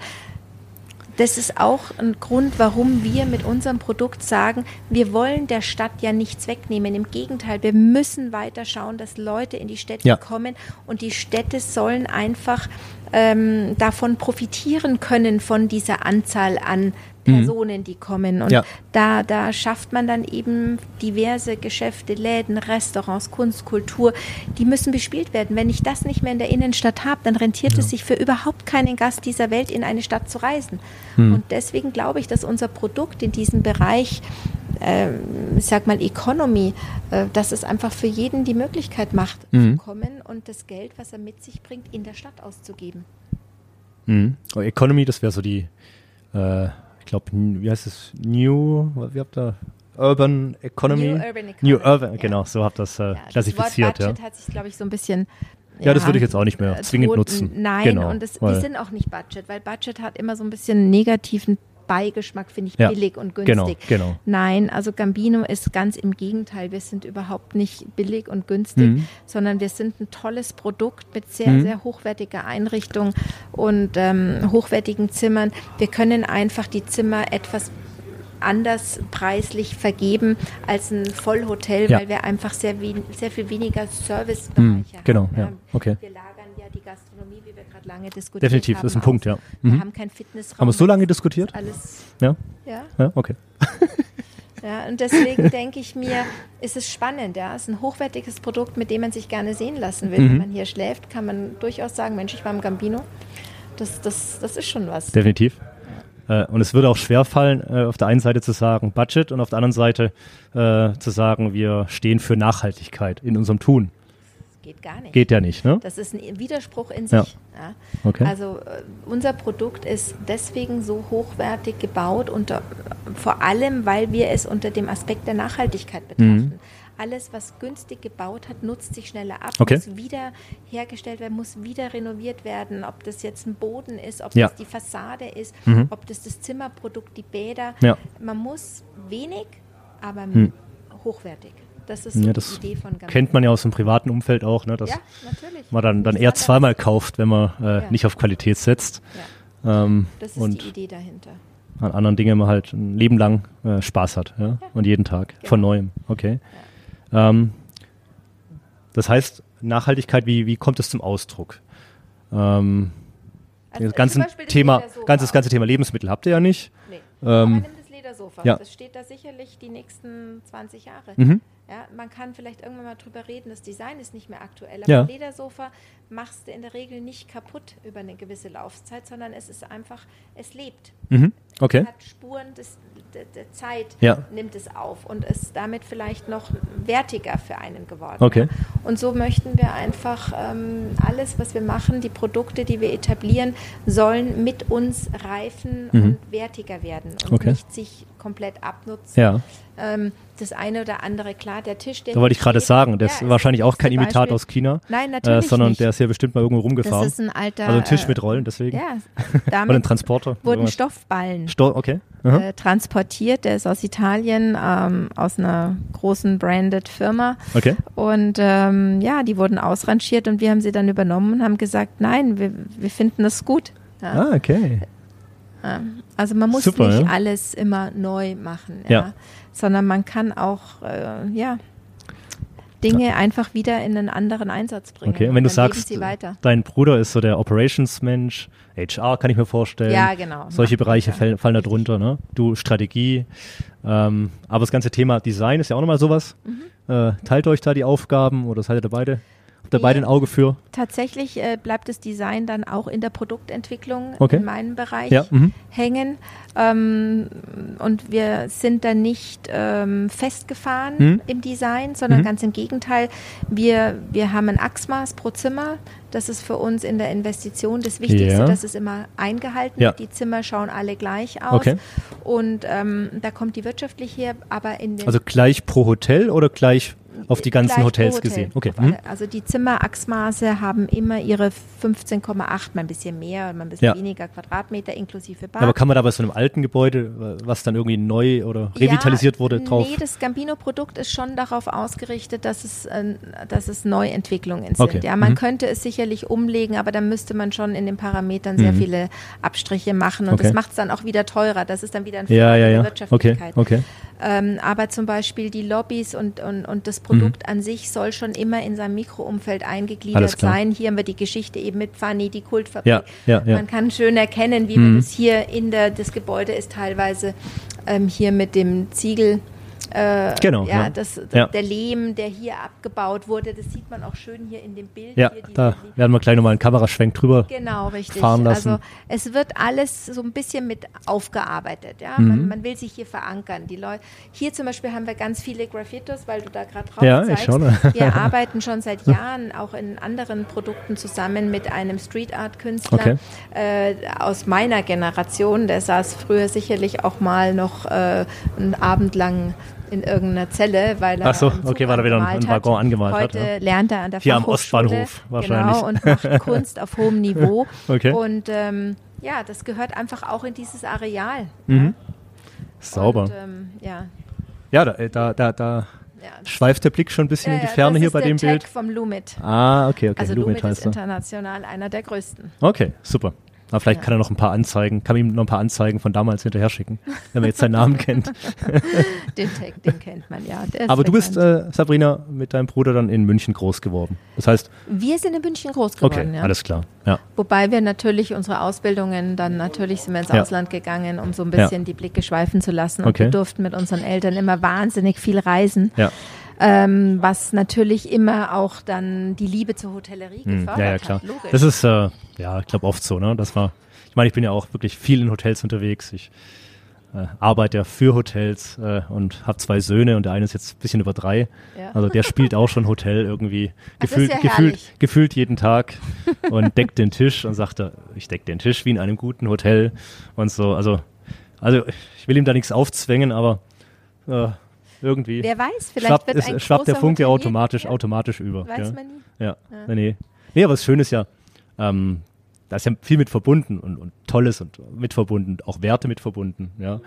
B: Das ist auch ein Grund, warum wir mit unserem Produkt sagen, wir wollen der Stadt ja nichts wegnehmen. Im Gegenteil, wir müssen weiter schauen, dass Leute in die Städte
A: Ja.
B: kommen und die Städte sollen einfach ähm, davon profitieren können, von dieser Anzahl an Personen, die kommen. Und
A: Ja.
B: da, da schafft man dann eben diverse Geschäfte, Läden, Restaurants, Kunst, Kultur, die müssen bespielt werden. Wenn ich das nicht mehr in der Innenstadt habe, dann rentiert es sich für überhaupt keinen Gast dieser Welt in eine Stadt zu reisen. Und deswegen glaube ich, dass unser Produkt in diesem Bereich, ähm, ich sag mal Economy, äh, dass es einfach für jeden die Möglichkeit macht, zu kommen und das Geld, was er mit sich bringt, in der Stadt auszugeben.
A: Mhm. Oh, Economy, das wäre so die, äh, ich glaube, wie heißt es? New, wie habt ihr? Urban Economy?
B: New Urban Economy,
A: New Urban,
B: ja.
A: genau, so habt ihr das äh,
B: Ja,
A: klassifiziert,
B: das Wort
A: ja.
B: Budget hat sich, glaube ich, so ein bisschen.
A: Ja, das würde ich jetzt auch nicht mehr
B: äh,
A: zwingend nutzen.
B: Nein,
A: Genau,
B: und das, die sind auch nicht Budget, weil Budget hat immer so ein bisschen einen negativen Beigeschmack, finde ich,
A: Ja,
B: billig und günstig.
A: genau, genau.
B: Nein, also Gambino ist ganz im Gegenteil. Wir sind überhaupt nicht billig und günstig,
A: Mhm.
B: sondern wir sind ein tolles Produkt mit sehr, sehr hochwertiger Einrichtung und ähm, hochwertigen Zimmern. Wir können einfach die Zimmer etwas anders preislich vergeben als ein Vollhotel,
A: Ja.
B: weil wir einfach sehr, sehr viel weniger
A: Mhm,
B: Servicebereiche
A: genau,
B: haben.
A: ja, okay.
B: Wir lagern ja die Gastronomie, wie lange diskutiert
A: Definitiv,
B: haben.
A: das ist ein Punkt, ja.
B: Wir
A: Mhm.
B: haben kein Fitnessraum.
A: Haben wir so lange diskutiert?
B: Alles,
A: Ja,
B: ja.
A: ja, okay.
B: Ja, und deswegen denke ich mir, ist es spannend. Ja, es ist ein hochwertiges Produkt, mit dem man sich gerne sehen lassen will.
A: Mhm.
B: Wenn man hier schläft, kann man durchaus sagen, Mensch, ich war im Gambino. Das, das, das ist schon was.
A: Definitiv. Äh, und es würde auch schwer fallen, äh, auf der einen Seite zu sagen Budget und auf der anderen Seite äh, zu sagen, wir stehen für Nachhaltigkeit in unserem Tun.
B: Geht gar nicht.
A: Geht ja nicht, ne?
B: Das ist ein Widerspruch in
A: Ja.
B: sich. Ja.
A: Okay.
B: Also äh, unser Produkt ist deswegen so hochwertig gebaut, unter, vor allem, weil wir es unter dem Aspekt der Nachhaltigkeit betrachten.
A: Mhm.
B: Alles, was günstig gebaut hat, nutzt sich schneller ab,
A: Okay.
B: muss wieder hergestellt werden, muss wieder renoviert werden. Ob das jetzt ein Boden ist, ob
A: Ja.
B: das die Fassade ist,
A: Mhm.
B: ob das das Zimmerprodukt, die Bäder.
A: Ja.
B: Man muss wenig, aber
A: Hm.
B: hochwertig. Das ist so
A: Ja,
B: die
A: das
B: Idee von Gambino.
A: kennt man ja aus dem privaten Umfeld auch, ne? Dass
B: Ja,
A: man dann, dann eher zweimal kauft, wenn man äh,
B: Ja.
A: nicht auf Qualität setzt. Ähm,
B: das ist
A: und
B: die Idee dahinter.
A: an anderen Dingen man halt ein Leben lang äh, Spaß hat. Ja? Und jeden Tag von
B: Genau.
A: neuem. Okay. Ähm, das heißt, Nachhaltigkeit, wie, wie kommt es zum Ausdruck? Ähm,
B: Also
A: das ganze
B: das
A: Thema, ganzes ganze Thema Lebensmittel habt ihr ja nicht.
B: Nee.
A: Ähm,
B: das Ledersofa.
A: ja.
B: Das steht da sicherlich die nächsten 20 Jahre.
A: Mhm.
B: Ja, man kann vielleicht irgendwann mal drüber reden, das Design ist nicht mehr aktuell. Aber
A: Ja.
B: ein Ledersofa machst du in der Regel nicht kaputt über eine gewisse Laufzeit, sondern es ist einfach, es lebt.
A: Mhm. Okay.
B: hat Spuren des, der, der Zeit,
A: Ja.
B: nimmt es auf und ist damit vielleicht noch wertiger für einen geworden.
A: Okay.
B: Und so möchten wir einfach ähm, alles, was wir machen, die Produkte, die wir etablieren, sollen mit uns reifen
A: Mhm.
B: und wertiger werden und
A: Okay.
B: nicht sich komplett abnutzen.
A: Ja,
B: Ähm, das eine oder andere, klar, der Tisch, der
A: da wollte ich gerade sagen, das
B: ja,
A: ist wahrscheinlich auch kein Imitat
B: Beispiel.
A: aus China,
B: Nein,
A: äh,
B: natürlich
A: sondern
B: nicht.
A: der ist hier bestimmt mal irgendwo rumgefahren.
B: Das ist ein alter
A: also ein Tisch
B: äh,
A: mit Rollen, deswegen.
B: Ja,
A: Oder ein
B: damit
A: Transporter.
B: wurden. Stoffballen
A: Sto okay.
B: Äh, transportiert. Der ist aus Italien, ähm, aus einer großen branded Firma.
A: Okay.
B: Und ähm, ja, die wurden ausrangiert und wir haben sie dann übernommen und haben gesagt, nein, wir, wir finden das gut. Ja.
A: Ah, okay.
B: Also man muss
A: Super,
B: nicht
A: ja.
B: alles immer neu machen, ja.
A: Ja.
B: sondern man kann auch äh, ja, Dinge einfach wieder in einen anderen Einsatz bringen.
A: Okay, und wenn du sagst, dein Bruder ist so der Operations-Mensch, HR kann ich mir vorstellen.
B: Ja, genau.
A: Solche Bereiche fallen, fallen da drunter, ne? Du Strategie. Ähm, aber das ganze Thema Design ist ja auch nochmal sowas.
B: Mhm.
A: Äh, teilt euch da die Aufgaben oder seid ihr da beide? Habt ihr beide ein Auge für?
B: Tatsächlich äh, bleibt das Design dann auch in der Produktentwicklung
A: Okay.
B: in meinem Bereich
A: Ja. Mhm.
B: hängen. Ähm, und wir sind da nicht ähm, festgefahren
A: Mhm.
B: im Design, sondern
A: Mhm.
B: ganz im Gegenteil. Wir, wir haben ein Achsmaß pro Zimmer. Das ist für uns in der Investition das Wichtigste,
A: Ja.
B: dass es immer eingehalten
A: Ja.
B: wird. Die Zimmer schauen alle gleich aus.
A: Okay.
B: Und ähm, da kommt die wirtschaftlich her, aber in den
A: Also gleich pro Hotel oder gleich auf die ganzen Hotels
B: Hotel.
A: gesehen? Okay.
B: Auf
A: Mhm.
B: alle. Also die Zimmerachsmaße haben immer ihre 15,8, mal ein bisschen mehr, mal ein bisschen
A: Ja.
B: weniger Quadratmeter inklusive Bad.
A: Aber kann man da bei so einem alten Gebäude, was dann irgendwie neu oder revitalisiert
B: ja,
A: wurde, drauf?
B: Nee, das Gambino-Produkt ist schon darauf ausgerichtet, dass es, äh, dass es Neuentwicklungen sind.
A: Okay.
B: Ja, man
A: Mhm.
B: könnte es sicherlich umlegen, aber dann müsste man schon in den Parametern sehr
A: Mhm.
B: viele Abstriche machen und
A: Okay.
B: das macht es dann auch wieder teurer. Das ist dann wieder ein
A: ja, ja,
B: Frage der
A: ja. Okay,
B: Wirtschaftlichkeit.
A: okay.
B: Ähm, aber zum Beispiel die Lobbys und, und, und das
A: Mhm.
B: Produkt an sich soll schon immer in seinem Mikroumfeld eingegliedert sein. Hier haben wir die Geschichte eben mit Fanny, die Kultfabrik.
A: Ja, ja, ja.
B: Man kann schön erkennen, wie
A: Mhm.
B: wir das hier in der, das Gebäude ist teilweise ähm, hier mit dem Ziegel. Äh,
A: Genau,
B: Ja,
A: ja.
B: Das,
A: Ja.
B: der Lehm, der hier abgebaut wurde, das sieht man auch schön hier in dem Bild.
A: Ja, da werden wir gleich nochmal einen Kameraschwenk drüber.
B: Genau, richtig.
A: fahren lassen.
B: Also es wird alles so ein bisschen mit aufgearbeitet. Ja?
A: Mhm.
B: Man, man will sich hier verankern. Die Leute, hier zum Beispiel haben wir ganz viele Graffitos, weil du da gerade drauf
A: Ja, ich
B: zeigst.
A: schau mal.
B: Wir arbeiten schon seit Jahren auch in anderen Produkten zusammen mit einem Street Art Künstler
A: Okay.
B: äh, aus meiner Generation. Der saß früher sicherlich auch mal noch äh, einen Abend lang in irgendeiner Zelle, weil er
A: Ach so, okay, weil er wieder einen- Waggon angemalt hat,
B: Heute
A: ja.
B: lernt er an der
A: Hier am. Ostbahnhof wahrscheinlich.
B: Genau, und macht Kunst auf hohem Niveau.
A: Okay.
B: Und ähm, ja, das gehört einfach auch in dieses Areal.
A: Mhm. Sauber.
B: Und, ähm, ja,
A: ja, da, äh, da, da, da
B: ja.
A: schweift der Blick schon ein bisschen
B: Ja,
A: in die Ferne hier bei dem
B: Tag
A: Bild.
B: vom Lumit.
A: Ah, okay, okay.
B: Also
A: Lumit
B: Lumit ist
A: heißt er.
B: international einer der größten.
A: Okay, super. Aber vielleicht
B: Ja.
A: kann er noch ein paar Anzeigen, kann ihm noch ein paar Anzeigen von damals hinterher schicken, wenn man jetzt seinen Namen kennt.
B: Den Tag, den kennt man ja.
A: Aber du bist, äh, Sabrina, mit deinem Bruder dann in München groß geworden. Das heißt,
B: wir sind in München groß
A: okay,
B: geworden. ja.
A: alles klar. Ja.
B: Wobei wir natürlich unsere Ausbildungen, dann natürlich sind wir ins
A: Ja.
B: Ausland gegangen, um so ein bisschen die Blicke schweifen zu lassen. Und
A: Okay.
B: wir durften mit unseren Eltern immer wahnsinnig viel reisen.
A: Ja.
B: Ähm, was natürlich immer auch dann die Liebe zur Hotellerie
A: Hm,
B: gefördert
A: ja, ja, klar.
B: hat. Logisch.
A: Das ist, äh, ja, ich glaube oft so, ne? Das war, ich meine, ich bin ja auch wirklich viel in Hotels unterwegs. Ich äh, arbeite ja für Hotels äh, und habe zwei Söhne und der eine ist jetzt ein bisschen über drei.
B: Ja.
A: Also der spielt auch schon Hotel irgendwie
B: das
A: gefühlt,
B: ja
A: gefühlt, gefühlt jeden Tag und deckt den Tisch und sagt, er, ich decke den Tisch wie in einem guten Hotel und so. Also, also ich will ihm da nichts aufzwängen, aber äh, irgendwie
B: Wer weiß, vielleicht
A: schwappt,
B: wird
A: es,
B: ein
A: schwappt der Funke automatisch,
B: Ja,
A: automatisch über.
B: Weiß
A: ja.
B: man nie.
A: Ja,
B: Ja.
A: nee, nee. Nee, aber das Schöne ist ja, ähm, da ist ja viel mit verbunden und, und Tolles und mit verbunden, auch Werte mit verbunden, ja.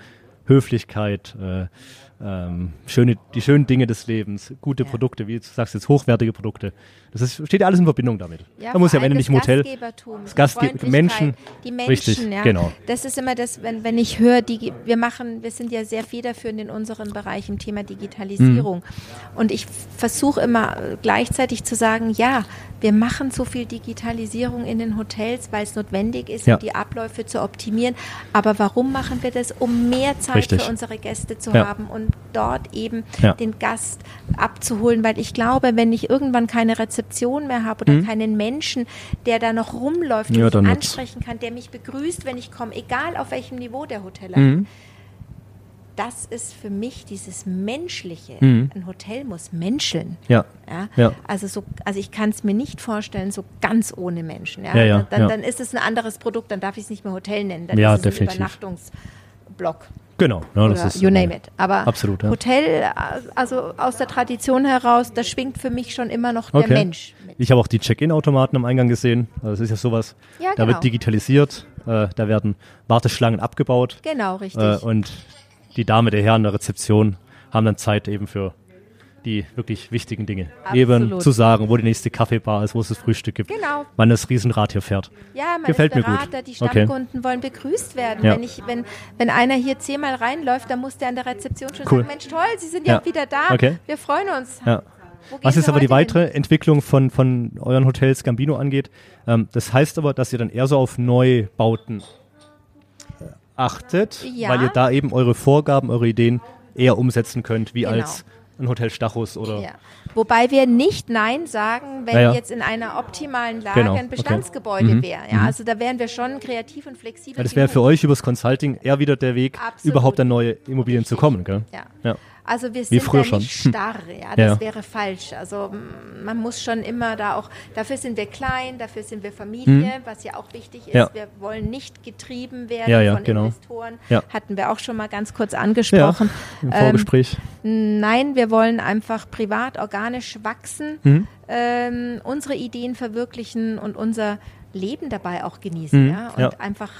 A: Höflichkeit, äh, ähm, schöne, die schönen Dinge des Lebens, gute
B: Ja.
A: Produkte, wie du sagst jetzt hochwertige Produkte. Das ist, steht ja alles in Verbindung damit.
B: Ja,
A: Man muss ja am Ende nicht im Hotel.
B: Gastgebertum,
A: Das
B: die
A: Gastge-
B: Freundlichkeit,
A: Menschen,
B: die Menschen,
A: richtig,
B: ja.
A: genau.
B: Das ist immer das, wenn, wenn ich höre, die, wir machen, wir sind ja sehr federführend in unserem Bereich im Thema Digitalisierung.
A: Mhm.
B: Und ich versuche immer gleichzeitig zu sagen, ja, wir machen so viel Digitalisierung in den Hotels, weil es notwendig ist,
A: Ja.
B: um die Abläufe zu optimieren. Aber warum machen wir das? Um mehr Zeit
A: Richtig.
B: für unsere Gäste zu haben und dort eben
A: Ja.
B: den Gast abzuholen, weil ich glaube, wenn ich irgendwann keine Rezeption mehr habe oder keinen Menschen, der da noch rumläuft, den
A: Mhm. Ja,
B: ich ansprechen kann, der mich begrüßt, wenn ich komme, egal auf welchem Niveau der Hoteller
A: Mhm.
B: das ist für mich dieses Menschliche.
A: Mhm.
B: Ein Hotel muss menscheln.
A: Ja,
B: Ja? Also, so, also ich kann es mir nicht vorstellen, so ganz ohne Menschen. Dann, dann ist es ein anderes Produkt, dann darf ich es nicht mehr Hotel nennen. Dann
A: Ja,
B: ist es
A: definitiv.
B: ein Übernachtungsblock.
A: Genau. Ja, das
B: Oder
A: ist,
B: you name it. Aber
A: Absolut, ja.
B: Hotel, also aus der Tradition heraus, da schwingt für mich schon immer noch der
A: Okay.
B: Mensch mit.
A: Ich habe auch die Check-in-Automaten am Eingang gesehen. Also das ist ja sowas.
B: Ja,
A: Da
B: genau.
A: wird digitalisiert, äh, da werden Warteschlangen abgebaut.
B: Genau, richtig.
A: Äh, und die Dame, der Herr in der Rezeption haben dann Zeit eben für die wirklich wichtigen Dinge. Eben
B: Absolut.
A: zu sagen, wo die nächste Kaffeebar ist, wo es das Frühstück gibt,
B: Genau.
A: wann das Riesenrad hier fährt.
B: Ja, man
A: Gefällt
B: ist
A: mir gut.
B: Berater, die
A: Okay.
B: Stammkunden wollen begrüßt werden.
A: Ja.
B: Wenn, ich, wenn, wenn einer hier zehnmal reinläuft, dann muss der an der Rezeption schon
A: Cool.
B: sagen, Mensch, toll, Sie sind ja,
A: Ja.
B: auch wieder da.
A: Okay.
B: Wir freuen uns.
A: Ja. Was jetzt aber die
B: heute hin?
A: weitere Entwicklung von, von euren Hotels Gambino angeht, ähm, das heißt aber, dass ihr dann eher so auf Neubauten äh, achtet,
B: Ja.
A: weil ihr da eben eure Vorgaben, eure Ideen eher umsetzen könnt, wie
B: Genau.
A: als ein Hotel Stachus oder
B: Ja. Wobei wir nicht Nein sagen, wenn
A: Ja, ja.
B: jetzt in einer optimalen Lage
A: Genau,
B: ein
A: okay.
B: Bestandsgebäude
A: Mhm,
B: wäre. Ja, Also da wären wir schon kreativ und flexibel.
A: Ja, das wäre für euch übers Consulting eher wieder der Weg,
B: Absolut.
A: überhaupt an neue Immobilien zu
B: Richtig.
A: kommen. Gell?
B: Ja.
A: Ja.
B: Also wir sind da
A: schon.
B: nicht
A: Hm.
B: starr, ja, das
A: Ja.
B: wäre falsch. Also man muss schon immer da auch, dafür sind wir klein, dafür sind wir Familie, was ja auch wichtig ist.
A: Hm. Ja.
B: Wir wollen nicht getrieben werden
A: Ja,
B: von
A: genau.
B: Investoren. Hatten wir auch schon mal ganz kurz angesprochen.
A: im
B: Ähm,
A: Vorgespräch.
B: Nein, wir wollen einfach privat, organisch wachsen,
A: Mhm.
B: ähm, unsere Ideen verwirklichen und unser Leben dabei auch genießen.
A: Mhm,
B: ja? Und
A: ja.
B: einfach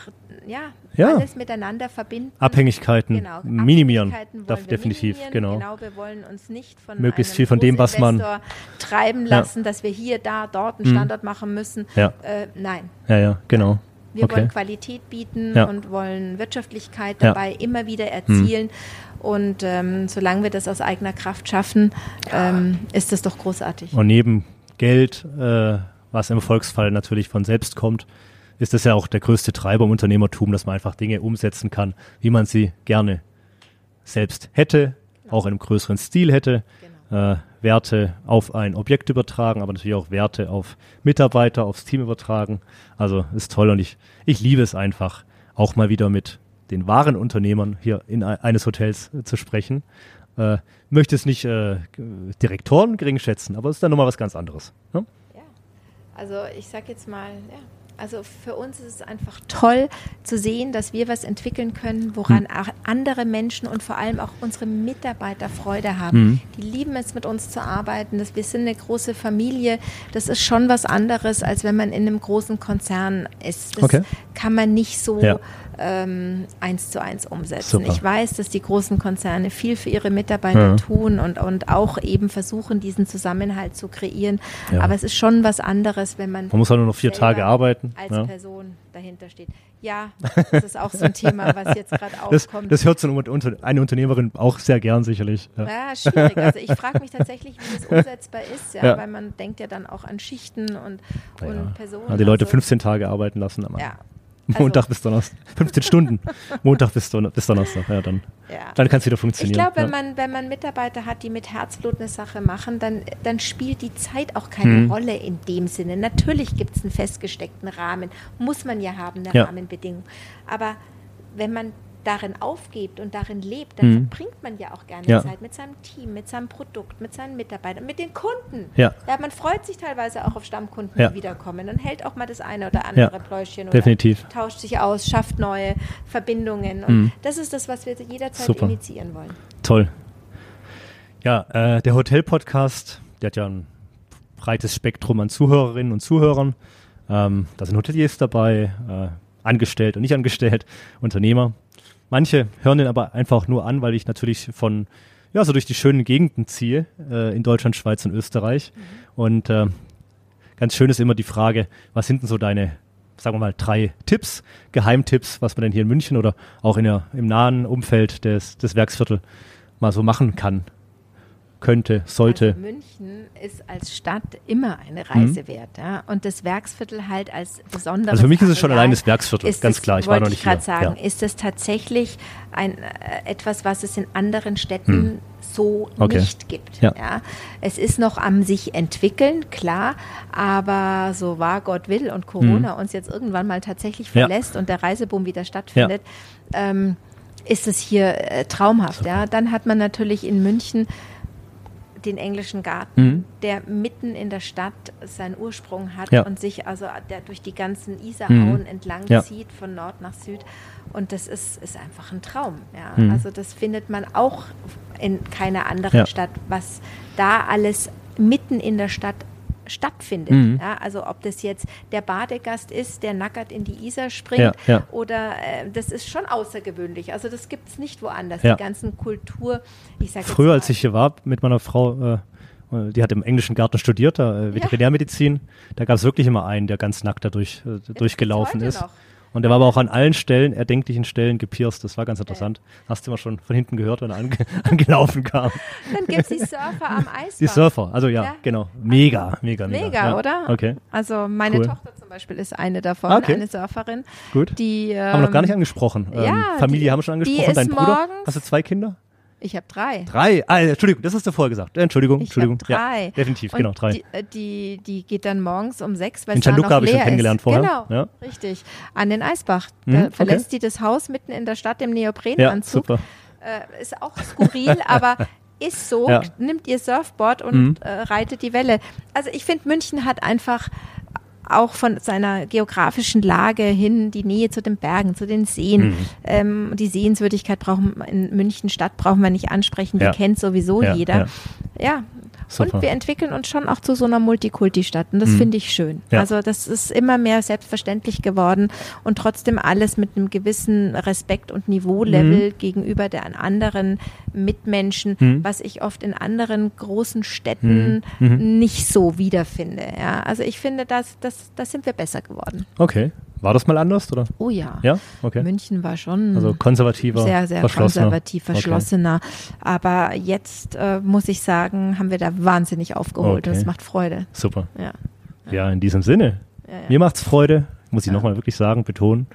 B: ja,
A: Ja.
B: alles miteinander verbinden.
A: Abhängigkeiten
B: Genau,
A: minimieren,
B: Abhängigkeiten
A: darf definitiv,
B: minimieren.
A: genau.
B: wir wollen uns nicht von
A: Möglichst
B: einem
A: viel von dem, was man-
B: treiben lassen, dass wir hier, da, dort einen
A: Mhm.
B: Standort machen müssen.
A: Ja.
B: Äh, nein,
A: Ja, ja, genau.
B: wir
A: okay.
B: wollen Qualität bieten und wollen Wirtschaftlichkeit.
A: Mhm.
B: dabei immer wieder erzielen. Und ähm, solange wir das aus eigener Kraft schaffen, ähm, ist das doch großartig.
A: Und neben Geld, äh, was im Erfolgsfall natürlich von selbst kommt, ist das ja auch der größte Treiber im Unternehmertum, dass man einfach Dinge umsetzen kann, wie man sie gerne selbst hätte, auch in einem größeren Stil hätte,
B: Genau.
A: äh, Werte auf ein Objekt übertragen, aber natürlich auch Werte auf Mitarbeiter, aufs Team übertragen. Also ist toll und ich, ich liebe es einfach, auch mal wieder mit den wahren Unternehmern hier in ei- eines Hotels äh, zu sprechen. Äh, möchte es nicht äh, Direktoren gering schätzen, aber es ist dann nochmal was ganz anderes. Ne?
B: Also ich sag jetzt mal, ja. Also für uns ist es einfach toll zu sehen, dass wir was entwickeln können, woran
A: Hm.
B: auch andere Menschen und vor allem auch unsere Mitarbeiter Freude haben.
A: Mhm.
B: Die lieben es, mit uns zu arbeiten. Das, wir sind eine große Familie. Das ist schon was anderes, als wenn man in einem großen Konzern ist. Das
A: Okay.
B: Kann man nicht so
A: Ja.
B: ähm, eins zu eins umsetzen.
A: Super.
B: Ich weiß, dass die großen Konzerne viel für ihre Mitarbeiter
A: Ja.
B: tun und, und auch eben versuchen, diesen Zusammenhalt zu kreieren.
A: Ja.
B: Aber es ist schon was anderes, wenn man
A: Man muss auch nur noch vier Tage arbeiten.
B: als. Person dahinter steht. Ja, das ist auch so ein Thema, was jetzt gerade
A: Das,
B: aufkommt.
A: das hört so eine, Unter- eine Unternehmerin auch sehr gern sicherlich. Ja.
B: ja, schwierig. Also ich frage mich tatsächlich, wie das umsetzbar ist, ja,
A: Ja.
B: weil man denkt ja dann auch an Schichten und,
A: Ja.
B: und Personen.
A: Ja, die Leute
B: also,
A: 15 Tage arbeiten lassen am
B: Ja.
A: Montag bis Donnerstag. 15 Stunden. Montag bis, Don bis Donnerstag. Ja, dann,
B: Ja.
A: dann kann es wieder
B: Ich
A: funktionieren.
B: glaube, wenn
A: ja.
B: man, wenn man Mitarbeiter hat, die mit Herzblut eine Sache machen, dann, dann spielt die Zeit auch keine
A: Mhm.
B: Rolle in dem Sinne. Natürlich gibt es einen festgesteckten Rahmen, muss man ja haben, eine
A: Ja.
B: Rahmenbedingung. Aber wenn man darin aufgebt und darin lebt, dann
A: Mhm.
B: verbringt man ja auch gerne
A: Ja.
B: Zeit mit seinem Team, mit seinem Produkt, mit seinen Mitarbeitern, mit den Kunden.
A: Ja.
B: man freut sich teilweise auch auf Stammkunden,
A: Ja.
B: die wiederkommen und hält auch mal das eine oder andere
A: Ja,
B: Pläuschchen
A: definitiv.
B: tauscht sich aus, schafft neue Verbindungen. Und
A: Mhm.
B: das ist das, was wir jederzeit
A: Super.
B: initiieren wollen.
A: Toll. Ja, äh, der Hotel-Podcast, der hat ja ein breites Spektrum an Zuhörerinnen und Zuhörern. Ähm, da sind Hoteliers dabei, äh, angestellt und nicht angestellt, Unternehmer. Manche hören den aber einfach nur an, weil ich natürlich von, ja, so durch die schönen Gegenden ziehe, äh, in Deutschland, Schweiz und Österreich. Und äh, ganz schön ist immer die Frage, was sind denn so deine, sagen wir mal, drei Tipps, Geheimtipps, was man denn hier in München oder auch in der, im nahen Umfeld des, des Werksviertel mal so machen kann, könnte, sollte.
B: Also München ist als Stadt immer eine Reise wert. Ja? Und das Werksviertel halt als besonderes
A: Mhm. Also für mich ist es schon allein das Werksviertel, ganz
B: es,
A: klar. Ich war
B: wollte
A: noch nicht
B: ich gerade sagen,
A: Ja.
B: ist es tatsächlich ein, äh, etwas, was es in anderen Städten so
A: Hm. Okay.
B: nicht gibt.
A: Ja.
B: Es ist noch am sich entwickeln, klar, aber so wahr Gott will und Corona uns jetzt irgendwann mal tatsächlich.
A: Ja.
B: verlässt und der Reiseboom wieder stattfindet, ähm, ist es hier äh, traumhaft. Ja? Dann hat man natürlich in München den englischen Garten,
A: Mhm.
B: der mitten in der Stadt seinen Ursprung hat
A: Ja.
B: und sich also der durch die ganzen Isarauen entlang
A: Ja.
B: zieht, von Nord nach Süd. Und das ist, ist einfach ein Traum. Ja.
A: Mhm.
B: Also das findet man auch in keiner anderen. Stadt, was da alles mitten in der Stadt stattfindet.
A: Mhm.
B: Ja, also ob das jetzt der Badegast ist, der nackert in die Isar springt
A: Ja, ja.
B: oder äh, das ist schon außergewöhnlich. Also das gibt es nicht woanders. Die ganzen Kultur, ich sage
A: Früher, als ich hier war mit meiner Frau, äh, die hat im englischen Garten studiert, da, äh, Veterinärmedizin, da gab es wirklich immer einen, der ganz nackt da durch, äh, durchgelaufen ist.
B: noch.
A: Und der war aber auch an allen Stellen, erdenklichen Stellen gepierst. Das war ganz interessant. Hast du immer schon von hinten gehört, wenn er ange angelaufen kam.
B: Dann gibt es die Surfer am Eisbach.
A: Die Surfer, also ja,
B: Ja.
A: genau. Mega, mega, mega.
B: Mega,
A: ja.
B: oder?
A: Okay,
B: Also meine
A: Cool.
B: Tochter zum Beispiel ist eine davon,
A: Okay.
B: eine Surferin,
A: gut.
B: die ähm,
A: haben wir noch gar nicht angesprochen. Ähm,
B: ja,
A: Familie
B: die-
A: haben wir schon angesprochen. Dein Bruder? Hast du zwei Kinder?
B: Ich habe drei.
A: Drei. Ah, Entschuldigung, das hast du vorher gesagt. Entschuldigung,
B: Ich
A: Entschuldigung.
B: drei.
A: Ja, definitiv,
B: Und
A: genau, drei.
B: Die, äh, die, die geht dann morgens um sechs, weil
A: In
B: es da noch
A: habe ich schon kennengelernt
B: ist.
A: vorher.
B: Genau,
A: Ja.
B: richtig. An den Eisbach. Da
A: okay.
B: verlässt die das Haus mitten in der Stadt im
A: ja,
B: Neoprenanzug.
A: super.
B: äh, ist auch skurril, aber ist so,
A: Ja.
B: nimmt ihr Surfboard und
A: Mhm.
B: äh, reitet die Welle. Also ich finde, München hat einfach auch von seiner geografischen Lage hin die Nähe zu den Bergen, zu den Seen.
A: Mhm.
B: Ähm, die Sehenswürdigkeit brauchen in München Stadt brauchen wir nicht ansprechen, die
A: Ja.
B: kennt sowieso
A: Ja,
B: jeder.
A: ja. Super.
B: Und wir entwickeln uns schon auch zu so einer Multikulti-Stadt und das
A: Mhm.
B: finde ich schön.
A: Ja.
B: Also das ist immer mehr selbstverständlich geworden und trotzdem alles mit einem gewissen Respekt und Niveaulevel gegenüber der anderen Mitmenschen,
A: Mhm.
B: was ich oft in anderen großen Städten
A: Mhm. Mhm.
B: nicht so wiederfinde. Ja, also ich finde, das, das, das sind wir besser geworden.
A: Okay. War das mal anders, oder?
B: Oh ja.
A: Ja? Okay.
B: München war schon
A: Also konservativer,
B: sehr, sehr
A: verschlossener.
B: konservativ, verschlossener. Aber jetzt äh, muss ich sagen, haben wir da wahnsinnig aufgeholt und
A: Okay.
B: es macht Freude.
A: Super.
B: Ja.
A: Ja, in diesem Sinne.
B: Ja, ja.
A: Mir macht's Freude, muss ich
B: Ja.
A: nochmal wirklich sagen, betonen,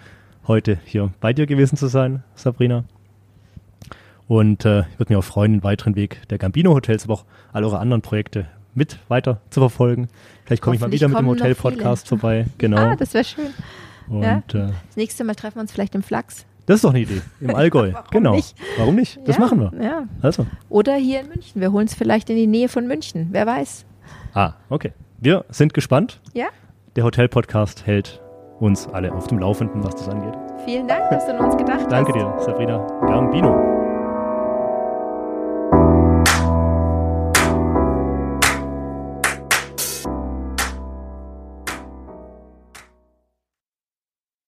A: heute hier bei dir gewesen zu sein, Sabrina. Und äh, ich würde mich auch freuen, den weiteren Weg der Gambino Hotels, aber auch all eure anderen Projekte mit weiter zu verfolgen. Vielleicht komme ich mal wieder mit dem Hotel-Podcast vorbei. Genau.
B: Ah, das wäre schön.
A: Und
B: ja.
A: äh,
B: Das nächste Mal treffen wir uns vielleicht im Flachs.
A: das ist doch eine Idee. Im Allgäu.
B: Warum
A: genau.
B: nicht?
A: Warum nicht? Das
B: ja,
A: machen wir.
B: Ja.
A: Also.
B: Oder hier in München. Wir holen es vielleicht in die Nähe von München. Wer weiß.
A: Ah, okay. Wir sind gespannt.
B: Ja.
A: Der Hotel-Podcast hält uns alle auf dem Laufenden, was das angeht.
B: Vielen Dank, dass du an uns gedacht
A: Danke
B: hast.
A: dir, Sabrina Gambino.